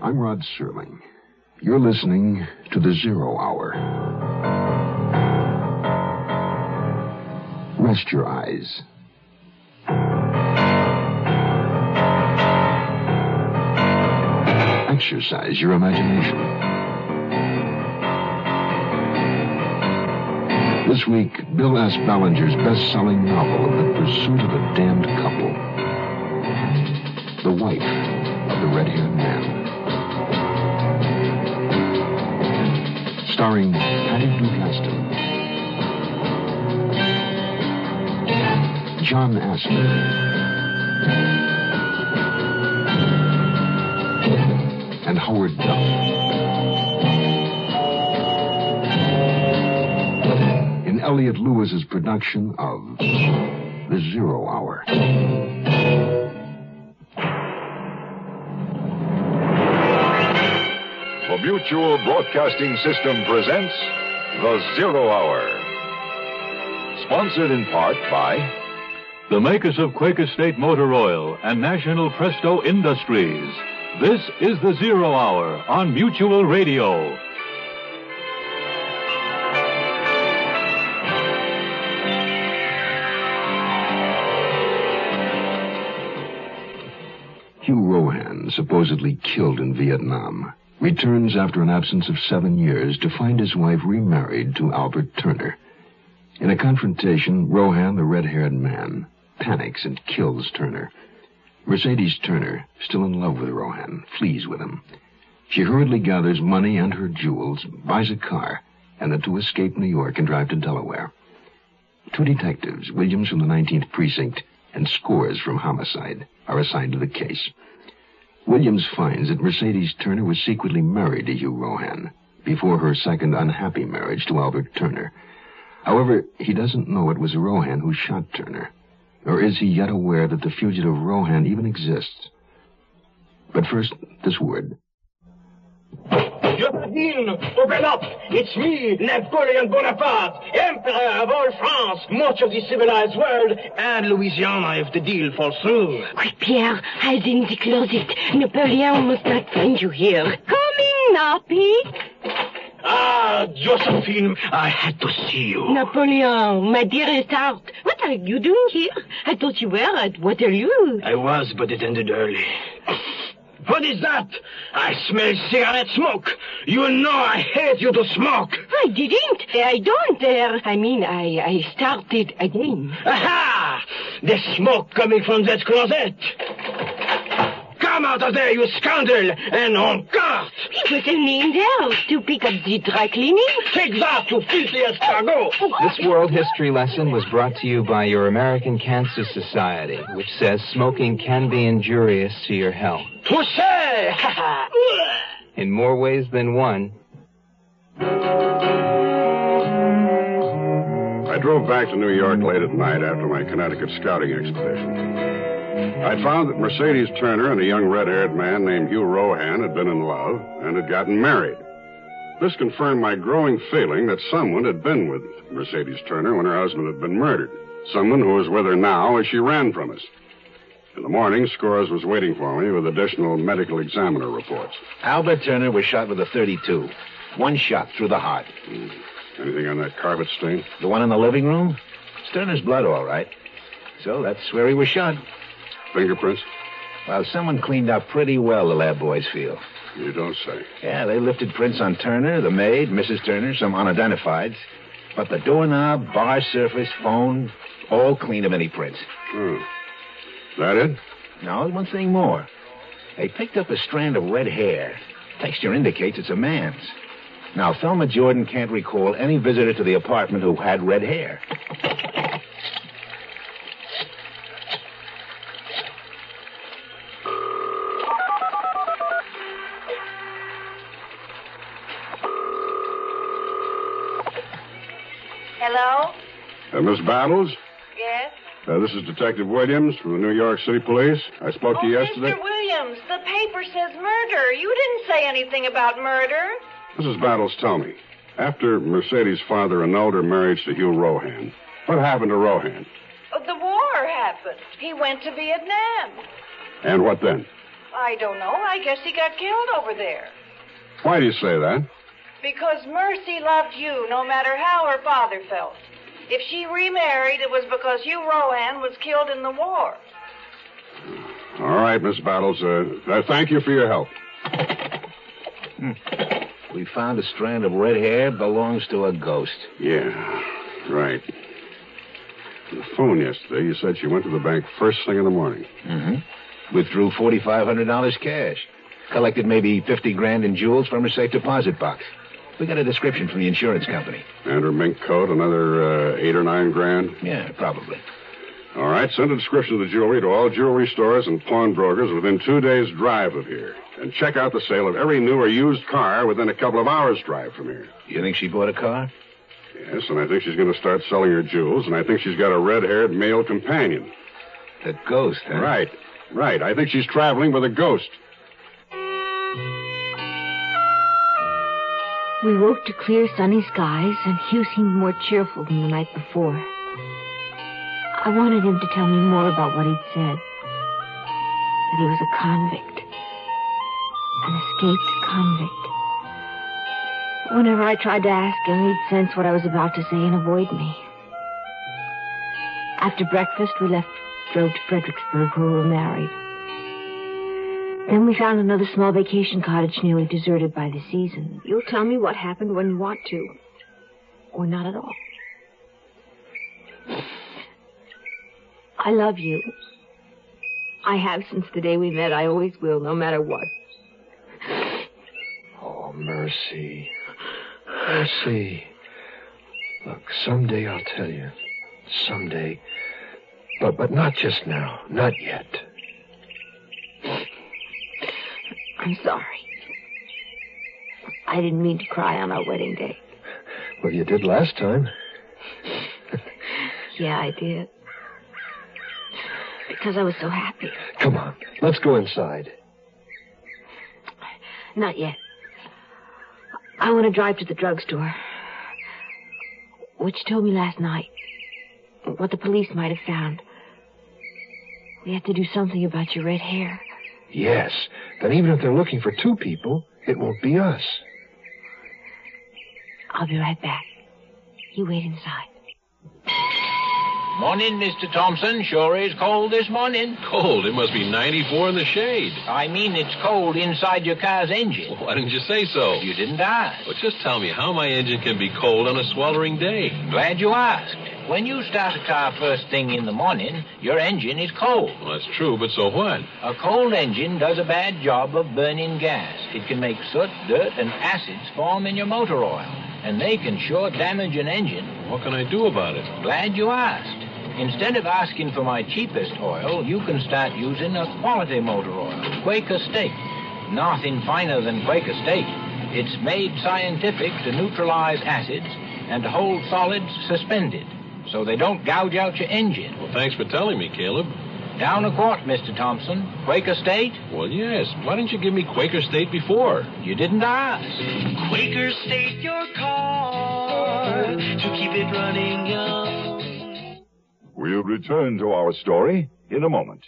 I'm Rod Serling. You're listening to The Zero Hour. Rest your eyes. Exercise your imagination. This week, Bill S. Ballinger's best-selling novel, The Pursuit of a Damned Couple. The wife of the red-haired man. Starring Patty Duke Astin. John Astin. And Howard Duff. In Elliot Lewis's production of The Zero Hour. Mutual Broadcasting System presents The Zero Hour. Sponsored in part by The makers of Quaker State Motor Oil and National Presto Industries. This is the Zero Hour on Mutual Radio. Hugh Rohan, supposedly killed in Vietnam, returns after an absence of seven years to find his wife remarried to Albert Turner. In a confrontation, Rohan, the red-haired man, panics and kills Turner. Mercedes Turner, still in love with Rohan, flees with him. She hurriedly gathers money and her jewels, buys a car, and the two escape New York and drive to Delaware. Two detectives, Williams from the 19th Precinct and Scores from Homicide, are assigned to the case. Williams finds that Mercedes Turner was secretly married to Hugh Rohan before her second unhappy marriage to Albert Turner. However, he doesn't know it was Rohan who shot Turner, nor is he yet aware that the fugitive Rohan even exists. But first, this word. Josephine, open up! It's me, Napoleon Bonaparte, Emperor of all France, much of the civilized world, and Louisiana if the deal falls through. Quick, Pierre, hide in the closet. Napoleon must not find you here. Coming Pete. Ah, Josephine, I had to see you. Napoleon, my dearest heart, what are you doing here? I thought you were at Waterloo. I was, but it ended early. What is that? I smell cigarette smoke. You know I hate you to smoke. I didn't. I don't. Uh, I mean, I, I started again. Aha! The smoke coming from that closet. Come out of there, you scoundrel, and on guard. He was only in there to pick up the dry cleaning. Take that, you filthy escargot. This world history lesson was brought to you by your American Cancer Society, which says smoking can be injurious to your health. Touché! In more ways than one. I drove back to New York late at night after my Connecticut scouting expedition. I found that Mercedes Turner and a young red-haired man named Hugh Rohan had been in love and had gotten married. This confirmed my growing feeling that someone had been with Mercedes Turner when her husband had been murdered. Someone who was with her now as she ran from us. In the morning, Scores was waiting for me with additional medical examiner reports. Albert Turner was shot with a 32. One shot through the heart. Hmm. Anything on that carpet stain? The one in the living room? It's Turner's blood, all right. So that's where he was shot. Fingerprints? Well, someone cleaned up pretty well, the lab boys feel. You don't say. Yeah, they lifted prints on Turner, the maid, Mrs. Turner, some unidentifieds. But the doorknob, bar surface, phone, all clean of any prints. Oh. That it? No, one thing more. They picked up a strand of red hair. Texture indicates it's a man's. Now, Thelma Jordan can't recall any visitor to the apartment who had red hair. Miss Battles? Yes? Uh, this is Detective Williams from the New York City Police. I spoke to you yesterday. Mr. Williams, the paper says murder. You didn't say anything about murder. Mrs. Battles, tell me. After Mercedes' father annulled her marriage to Hugh Rohan, what happened to Rohan? Oh, the war happened. He went to Vietnam. And what then? I don't know. I guess he got killed over there. Why do you say that? Because Mercy loved you, no matter how her father felt. If she remarried, it was because Hugh Rohan was killed in the war. All right, Miss Battles. Uh, uh, thank you for your help. We found a strand of red hair belongs to a ghost. Yeah, right. On the phone yesterday, you said she went to the bank first thing in the morning. Mm-hmm. Withdrew $4,500 cash. Collected maybe 50 grand in jewels from her safe deposit box. We got a description from the insurance company. And her mink coat, another uh, eight or nine grand. Yeah, probably. All right, send a description of the jewelry to all jewelry stores and pawnbrokers within two days' drive of here. And check out the sale of every new or used car within a couple of hours' drive from here. You think she bought a car? Yes, and I think she's going to start selling her jewels, and I think she's got a red haired male companion. The ghost, huh? Right, right. I think she's traveling with a ghost. We woke to clear sunny skies, and Hugh seemed more cheerful than the night before. I wanted him to tell me more about what he'd said. That he was a convict. An escaped convict. Whenever I tried to ask him, he'd sense what I was about to say and avoid me. After breakfast, we left, drove to Fredericksburg, where we were married. Then we found another small vacation cottage nearly deserted by the season. You'll tell me what happened when you want to. Or not at all. I love you. I have since the day we met. I always will, no matter what. Oh, Mercy. Mercy. Look, someday I'll tell you. Someday. But but not just now. Not yet. I'm sorry. I didn't mean to cry on our wedding day. Well, you did last time. Yeah, I did. Because I was so happy. Come on. Let's go inside. Not yet. I want to drive to the drugstore. Which told me last night what the police might have found. We have to do something about your red hair. Yes. Then even if they're looking for two people, it won't be us. I'll be right back. You wait inside. Morning, Mr. Thompson. Sure is cold this morning. Cold? It must be 94 in the shade. I mean, it's cold inside your car's engine. Well, why didn't you say so? You didn't ask. Well, just tell me how my engine can be cold on a sweltering day. Glad you asked. When you start a car first thing in the morning, your engine is cold. Well, that's true, but so what? A cold engine does a bad job of burning gas. It can make soot, dirt, and acids form in your motor oil, and they can sure damage an engine. What can I do about it? Glad you asked. Instead of asking for my cheapest oil, you can start using a quality motor oil, Quaker State. Nothing finer than Quaker State. It's made scientific to neutralize acids and to hold solids suspended so they don't gouge out your engine. Well, thanks for telling me, Caleb. Down a quart, Mr. Thompson. Quaker State? Well, yes. Why didn't you give me Quaker State before? You didn't ask. Quaker State your car to keep it running young. We'll return to our story in a moment.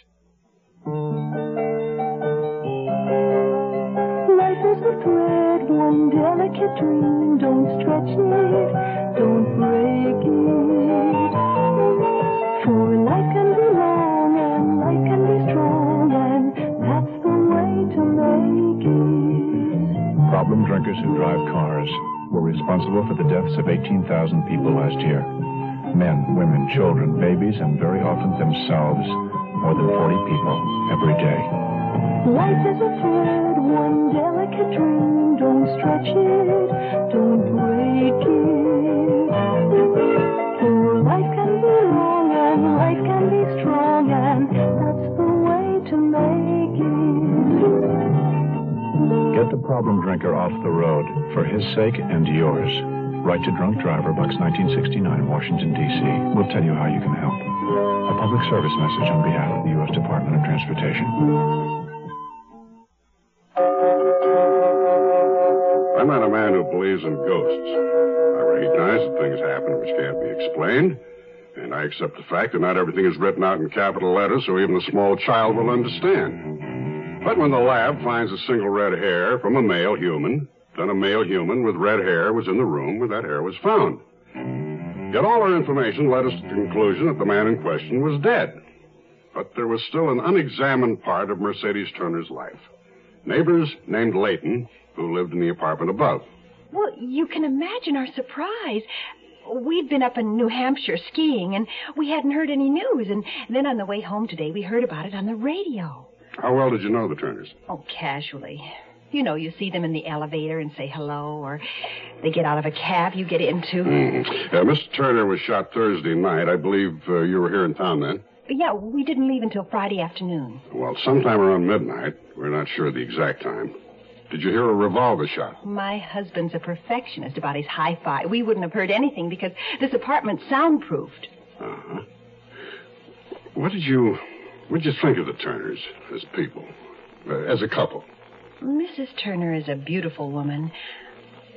Life is a thread, one delicate dream. Don't stretch it, don't break it. For life can be long and life can be strong, and that's the way to make it. Problem drinkers who drive cars were responsible for the deaths of 18,000 people last year. Men, women, children, babies, and very often themselves. More than 40 people every day. Life is a thread, one delicate dream. Don't stretch it, don't break problem drinker off the road for his sake and yours. Write to Drunk Driver, Box 1969, Washington, D.C. We'll tell you how you can help. A public service message on behalf of the U.S. Department of Transportation. I'm not a man who believes in ghosts. I recognize that things happen which can't be explained, and I accept the fact that not everything is written out in capital letters so even a small child will understand. But when the lab finds a single red hair from a male human, then a male human with red hair was in the room where that hair was found. Yet all our information led us to the conclusion that the man in question was dead. But there was still an unexamined part of Mercedes Turner's life. Neighbors named Layton, who lived in the apartment above. Well, you can imagine our surprise. We'd been up in New Hampshire skiing, and we hadn't heard any news. And then on the way home today, we heard about it on the radio. How well did you know the Turners? Oh, casually. You know, you see them in the elevator and say hello, or they get out of a cab you get into. Mm. Uh, Mr. Turner was shot Thursday night. I believe uh, you were here in town then. Yeah, we didn't leave until Friday afternoon. Well, sometime around midnight. We're not sure the exact time. Did you hear a revolver shot? My husband's a perfectionist about his hi-fi. We wouldn't have heard anything because this apartment's soundproofed. Uh-huh. What did you... What did you think of the Turners as people? Uh, as a couple? Mrs. Turner is a beautiful woman.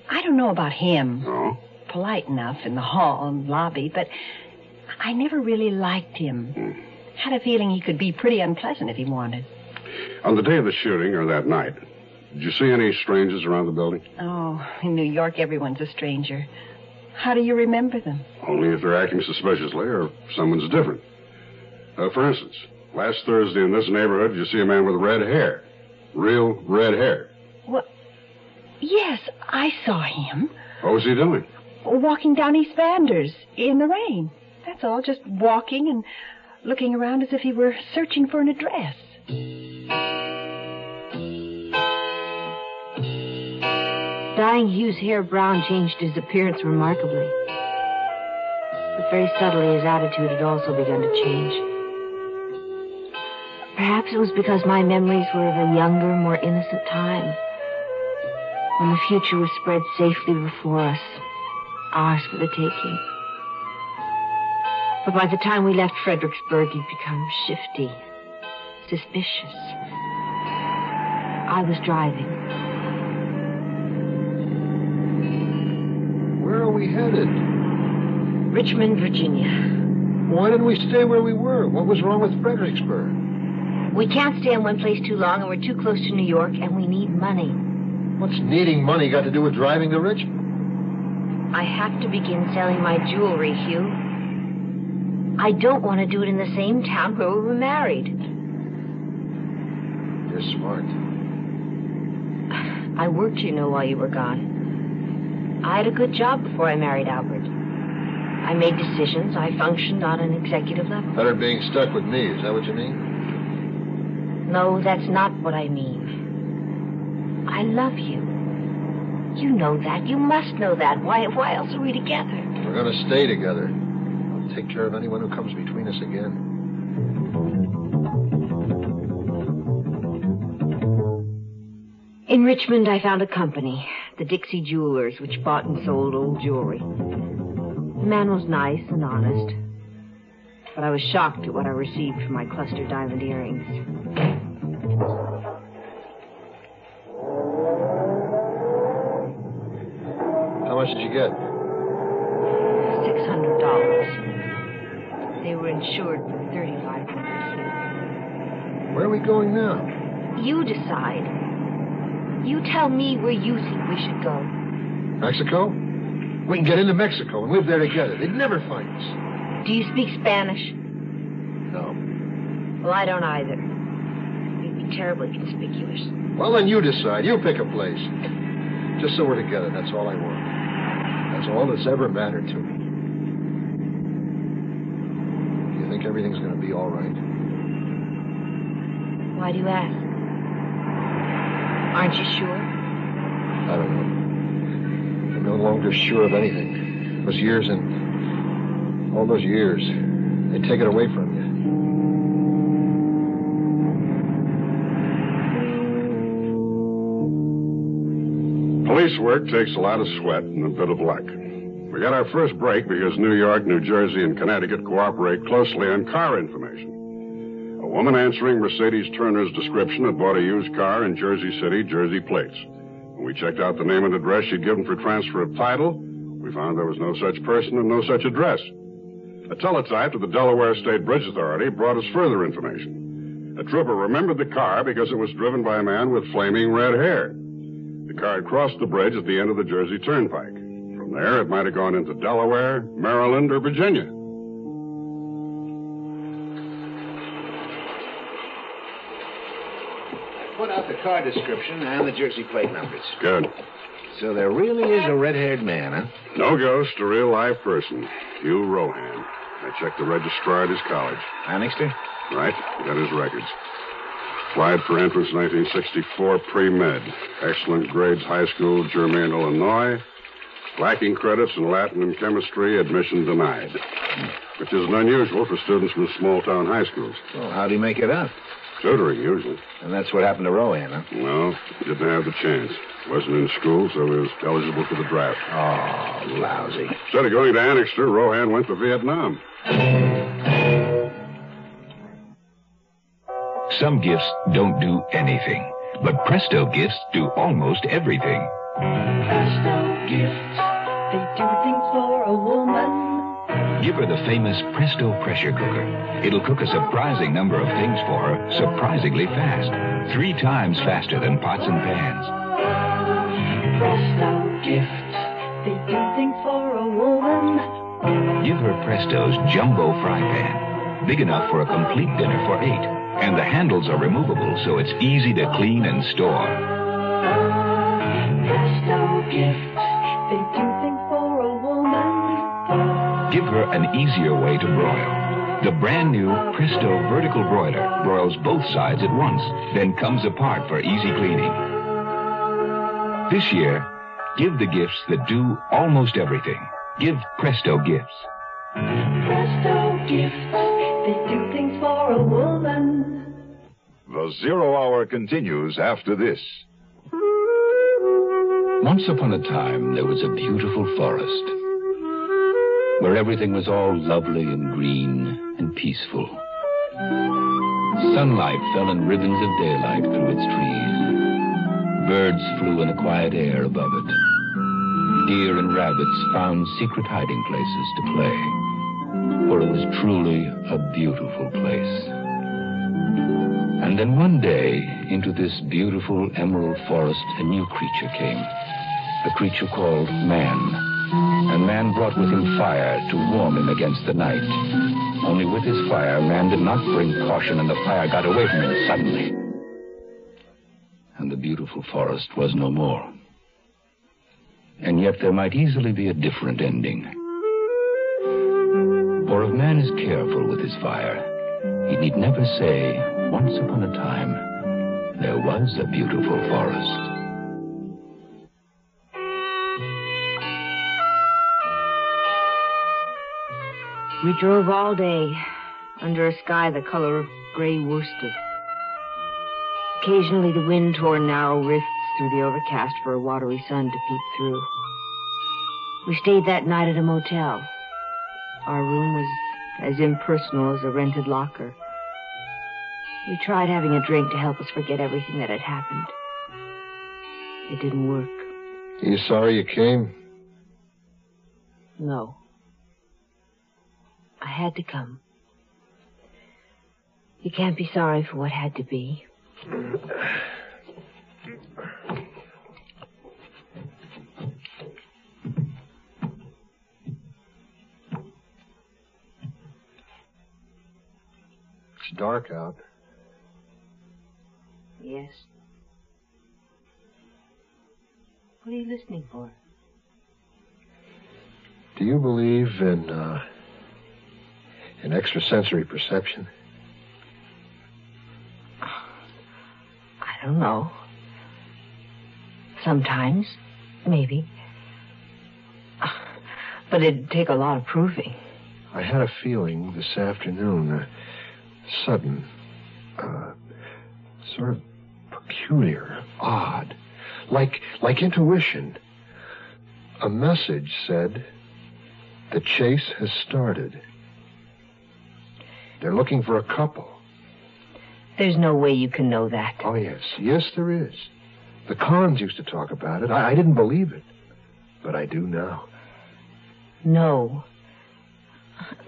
I don't know about him. Oh? Polite enough in the hall and lobby, but I never really liked him. Hmm. Had a feeling he could be pretty unpleasant if he wanted. On the day of the shooting, or that night, did you see any strangers around the building? Oh, in New York, everyone's a stranger. How do you remember them? Only if they're acting suspiciously or if someone's different. Uh, for instance, last Thursday in this neighborhood, you see a man with red hair? Real red hair. What? Yes, I saw him What was he doing? walking down East Vanders in the rain. That's all, just walking and looking around as if he were searching for an address. Dyeing Hugh's hair brown changed his appearance remarkably. But very subtly, his attitude had also begun to change. Perhaps it was because my memories were of a younger, more innocent time, when the future was spread safely before us, ours for the taking. But by the time we left Fredericksburg, he'd become shifty, suspicious. I was driving. Where are we headed? Richmond, Virginia. Why didn't we stay where we were? What was wrong with Fredericksburg? We can't stay in one place too long, and we're too close to New York, and we need money. What's needing money got to do with driving to Richmond? I have to begin selling my jewelry, Hugh. I don't want to do it in the same town where we were married. You're smart. I worked, you know, while you were gone. I had a good job before I married Albert. I made decisions. I functioned on an executive level. Better being stuck with me, is that what you mean? No, that's not what I mean. I love you. You know that. You must know that. Why, why else are we together? We're going to stay together. I'll take care of anyone who comes between us again. Richmond, I found a company, the Dixie Jewelers, which bought and sold old jewelry. The man was nice and honest, but I was shocked at what I received for my cluster diamond earrings. How much did you get? Six hundred dollars. They were insured for thirty-five hundred. Where are we going now? You decide. You tell me where you think we should go. Mexico? We can get into Mexico and live there together. They'd never find us. Do you speak Spanish? No. Well, I don't either. You'd be terribly conspicuous. Well, then you decide. You pick a place. Just so we're together. That's all I want. That's all that's ever mattered to me. Do you think everything's going to be all right? Why do you ask? Aren't you sure? I don't know. I'm no longer sure of anything. Those years and all those years, they take it away from you. Police work takes a lot of sweat and a bit of luck. We got our first break because New York, New Jersey, and Connecticut cooperate closely on car information. A woman answering Mercedes Turner's description had bought a used car in Jersey City, Jersey plates. When we checked out the name and address she'd given for transfer of title, we found there was no such person and no such address. A teletype to the Delaware State Bridge Authority brought us further information. A trooper remembered the car because it was driven by a man with flaming red hair. The car had crossed the bridge at the end of the Jersey Turnpike. From there, it might have gone into Delaware, Maryland, or Virginia. Put out the car description and the Jersey plate numbers. Good. So there really is a red-haired man, huh? No ghost, a real live person. Hugh Rohan. I checked the registrar at his college. Annixter? Right. Got his records. Applied for entrance 1964 pre-med. Excellent grades high school, Germain, Illinois. Lacking credits in Latin and chemistry, admission denied. Which isn't unusual for students from small-town high schools. Well, how'd he make it up? Tutoring, usually. And that's what happened to Rohan, huh? No, didn't have the chance. Wasn't in school, so he was eligible for the draft. Oh, lousy. Instead of going to Annixter, Rohan went to Vietnam. Some gifts don't do anything, but Presto gifts do almost everything. Presto gifts, they do Give her the famous Presto pressure cooker. It'll cook a surprising number of things for her surprisingly fast. Three times faster than pots and pans. Presto gifts, they do things for a woman. Give her Presto's jumbo fry pan. Big enough for a complete dinner for eight. And the handles are removable so it's easy to clean and store. Presto gifts, Give her an easier way to broil. The brand new Presto vertical broiler broils both sides at once, then comes apart for easy cleaning. This year, give the gifts that do almost everything. Give Presto gifts. Presto gifts, they do things for a woman. The Zero Hour continues after this. Once upon a time, there was a beautiful forest where everything was all lovely and green and peaceful. Sunlight fell in ribbons of daylight through its trees. Birds flew in a quiet air above it. Deer and rabbits found secret hiding places to play, for it was truly a beautiful place. And then one day, into this beautiful emerald forest, a new creature came. A creature called man. And man brought with him fire to warm him against the night. Only with his fire, man did not bring caution, and the fire got away from him suddenly. And the beautiful forest was no more. And yet there might easily be a different ending. For if man is careful with his fire, he need never say, once upon a time, there was a beautiful forest. We drove all day under a sky the color of gray worsted. Occasionally the wind tore narrow rifts through the overcast for a watery sun to peep through. We stayed that night at a motel. Our room was as impersonal as a rented locker. We tried having a drink to help us forget everything that had happened. It didn't work. Are You sorry you came? No. Had to come. You can't be sorry for what had to be. It's dark out. Yes. What are you listening for? Do you believe in, uh, in extrasensory perception? I don't know. Sometimes, maybe. But it'd take a lot of proving. I had a feeling this afternoon, uh, sudden, uh, sort of peculiar, odd, like like intuition. A message said, "The chase has started. They're looking for a couple." There's no way you can know that. Oh yes, yes, there is. The cons used to talk about it. I, I didn't believe it, but I do now. No.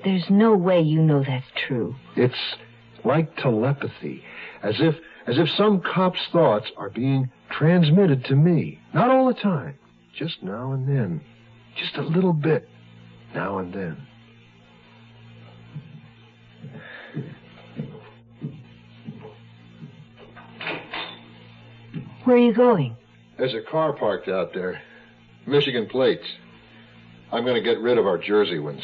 There's no way you know that's true. It's like telepathy, as if as if some cop's thoughts are being transmitted to me. Not all the time, just now and then, just a little bit, now and then. Where are you going? There's a car parked out there. Michigan plates. I'm going to get rid of our Jersey ones.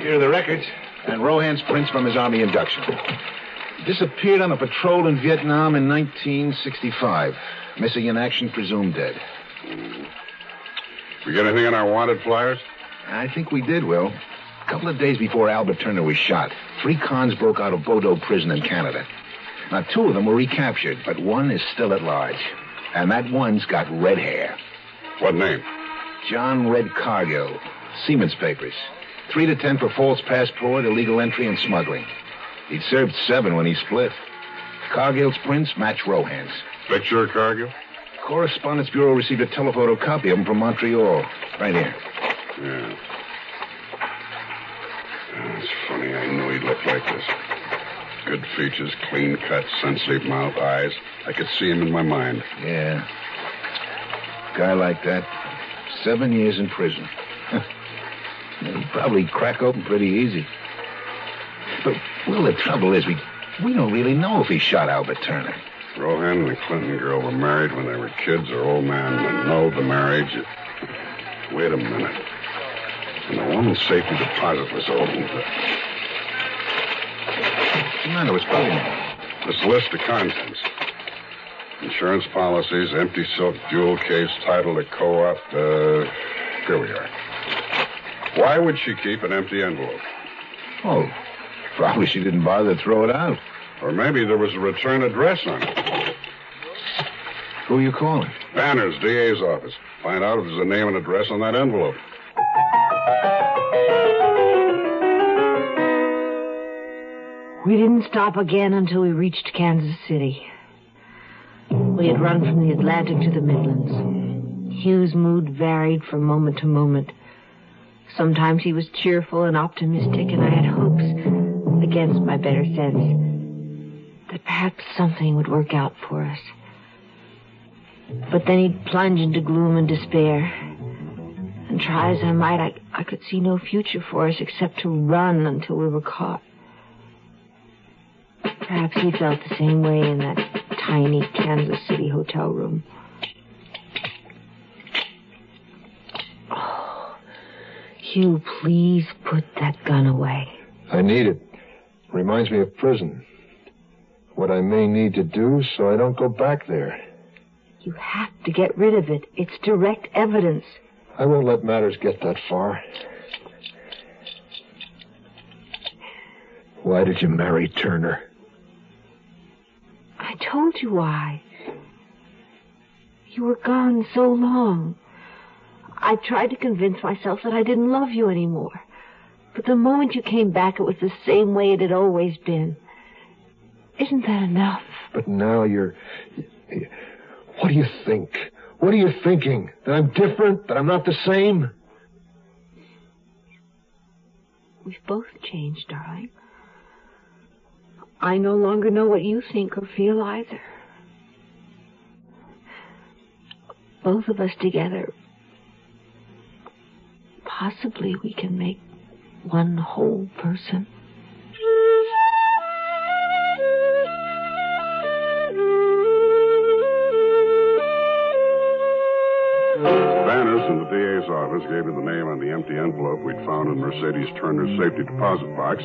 Here are the records and Rohan's prints from his Army induction. Disappeared on a patrol in Vietnam in 1965. Missing in action, presumed dead. We get anything on our wanted flyers? I think we did, Will. A couple of days before Albert Turner was shot, three cons broke out of Bordeaux prison in Canada. Now, two of them were recaptured, but one is still at large. And that one's got red hair. What name? John Red Cargill. Seaman's papers. Three to ten for false passport, illegal entry, and smuggling. He'd served seven when he split. Cargill's prints match Rohan's. Picture of Cargill? Correspondence Bureau received a telephoto copy of him from Montreal. Right here. Yeah. It's funny. I knew he'd look like this. Good features, clean cut, sensitive mouth, eyes. I could see him in my mind. Yeah. Guy like that, seven years in prison. He'd probably crack open pretty easy. But, well, the trouble is, we we don't really know if he shot Albert Turner. Rohan and the Clinton girl were married when they were kids. Her old man annulled the marriage. Wait a minute. And the woman's safety deposit was opened. What's the matter? What's bugging? This list of contents. Insurance policies, empty silk jewel case, title to co-op. Uh, here we are. Why would she keep an empty envelope? Oh, probably she didn't bother to throw it out. Or maybe there was a return address on it. Who are you calling? Banner's DA's office. Find out if there's a name and address on that envelope. We didn't stop again until we reached Kansas City. We had run from the Atlantic to the Midlands. Hugh's mood varied from moment to moment. Sometimes he was cheerful and optimistic, and I had hopes, against my better sense, that perhaps something would work out for us. But then he'd plunge into gloom and despair. And try as I might, I, I could see no future for us except to run until we were caught. Perhaps he felt the same way in that tiny Kansas City hotel room. Oh, Hugh, please put that gun away. I need it. Reminds me of prison. What I may need to do so I don't go back there. You have to get rid of it. It's direct evidence. I won't let matters get that far. Why did you marry Turner? I told you why. You were gone so long. I tried to convince myself that I didn't love you anymore. But the moment you came back, it was the same way it had always been. Isn't that enough? But now you're. What do you think? What are you thinking? That I'm different? That I'm not the same? We've both changed, darling. I no longer know what you think or feel either. Both of us together, possibly we can make one whole person. In the DA's office gave me the name on the empty envelope we'd found in Mercedes Turner's safety deposit box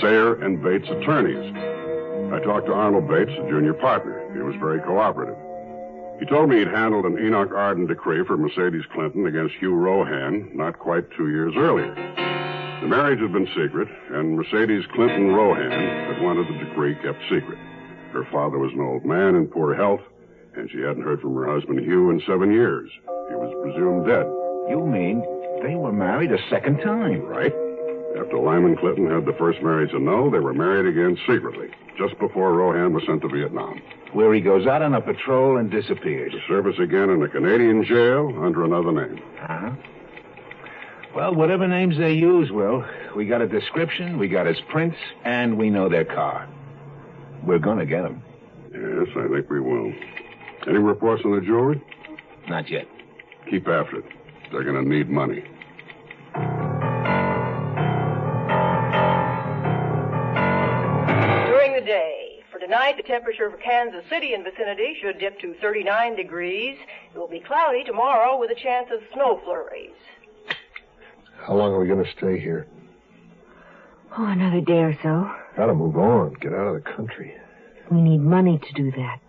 Sayer and Bates Attorneys. I talked to Arnold Bates, a junior partner. He was very cooperative. He told me he'd handled an Enoch Arden decree for Mercedes Clinton against Hugh Rohan not quite two years earlier. The marriage had been secret, and Mercedes Clinton Rohan had wanted the decree kept secret. Her father was an old man in poor health, and she hadn't heard from her husband Hugh in seven years. He was presumed dead. You mean they were married a second time? Right. After Lyman Clinton had the first marriage annul, they were married again secretly, just before Rohan was sent to Vietnam. Where he goes out on a patrol and disappears. To service again in a Canadian jail under another name. Uh-huh. Well, whatever names they use, Will, we got a description, we got his prints, and we know their car. We're gonna get him. Yes, I think we will. Any reports on the jewelry? Not yet. Keep after it. They're going to need money. During the day. For tonight, the temperature for Kansas City and vicinity should dip to 39 degrees. It will be cloudy tomorrow with a chance of snow flurries. How long are we going to stay here? Oh, another day or so. Gotta move on. Get out of the country. We need money to do that.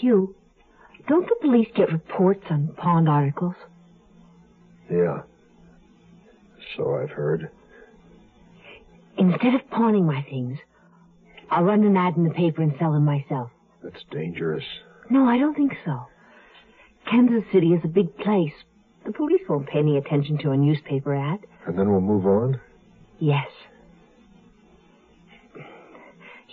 Hugh, don't the police get reports on pawned articles? Yeah. So I've heard. Instead of pawning my things, I'll run an ad in the paper and sell them myself. That's dangerous. No, I don't think so. Kansas City is a big place. The police won't pay any attention to a newspaper ad. And then we'll move on? Yes.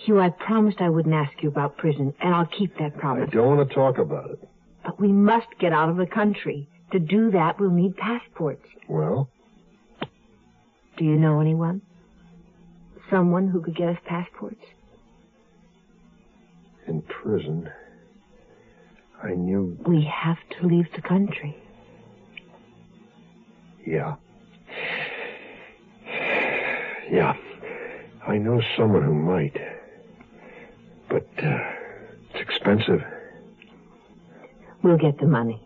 Hugh, I promised I wouldn't ask you about prison, and I'll keep that promise. I don't want to talk about it. But we must get out of the country. To do that, we'll need passports. Well, Do you know anyone? Someone who could get us passports? in prison, I knew. We have to leave the country. Yeah. Yeah. I know someone who might. But, uh, it's expensive. We'll get the money.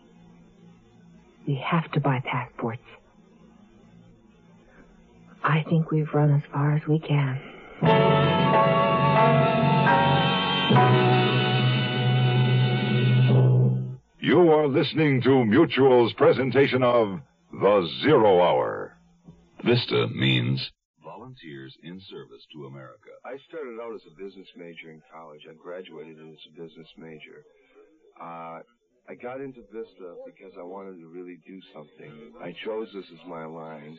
We have to buy passports. I think we've run as far as we can. You are listening to Mutual's presentation of The Zero Hour. Vista means volunteers in service to America. I started out as a business major in college. I graduated as a business major. Uh, I got into Vista because I wanted to really do something. I chose this as my line,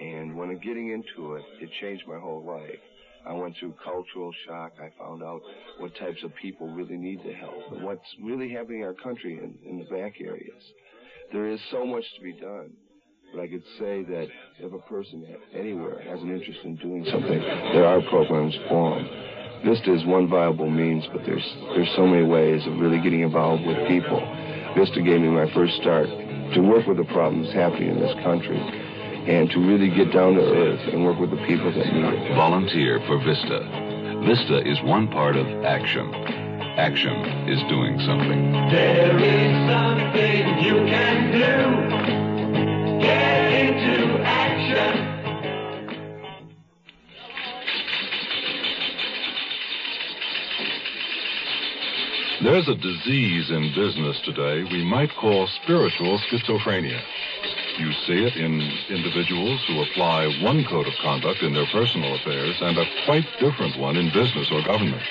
and when getting into it, it changed my whole life. I went through cultural shock. I found out what types of people really need the help and what's really happening in our country in, in the back areas. There is so much to be done. But I could say that if a person anywhere has an interest in doing something, there are programs for them. Vista is one viable means, but there's there's so many ways of really getting involved with people. Vista gave me my first start to work with the problems happening in this country and to really get down to earth and work with the people that need it. Volunteer for Vista. Vista is one part of action. Action is doing something. There is something you can do. There's a disease in business today we might call spiritual schizophrenia. You see it in individuals who apply one code of conduct in their personal affairs and a quite different one in business or government.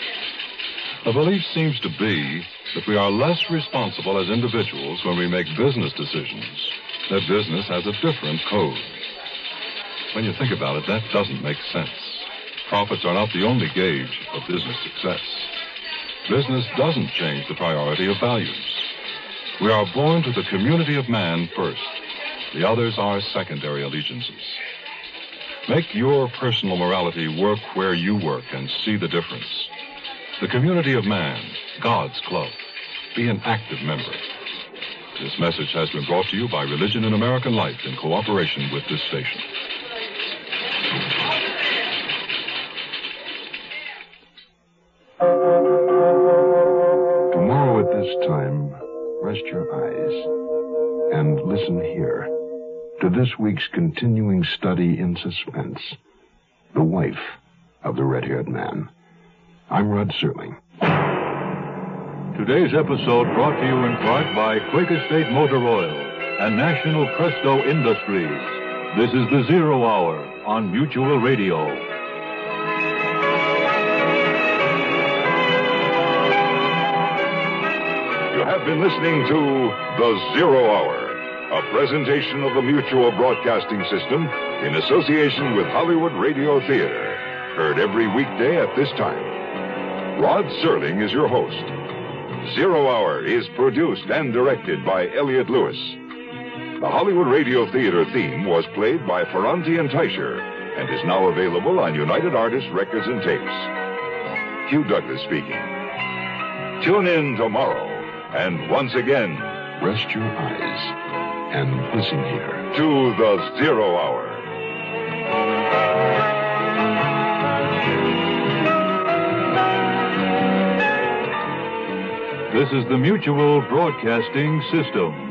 The belief seems to be that we are less responsible as individuals when we make business decisions, that business has a different code. When you think about it, that doesn't make sense. Profits are not the only gauge of business success. Business doesn't change the priority of values. We are born to the community of man first. The others are secondary allegiances. Make your personal morality work where you work and see the difference. The community of man, God's club. Be an active member. This message has been brought to you by Religion in American Life in cooperation with this station. This week's continuing study in suspense The Wife of the Red Haired Man. I'm Rod Serling. Today's episode brought to you in part by Quaker State Motor Oil and National Presto Industries. This is the Zero Hour on Mutual Radio. You have been listening to The Zero Hour, a presentation of the Mutual Broadcasting System in association with Hollywood Radio Theater. Heard every weekday at this time. Rod Serling is your host. Zero Hour is produced and directed by Elliot Lewis. The Hollywood Radio Theater theme was played by Ferrante and Teicher and is now available on United Artists Records and Tapes. Hugh Douglas speaking. Tune in tomorrow and once again, rest your eyes and listen here. To the Zero Hour. This is the Mutual Broadcasting System.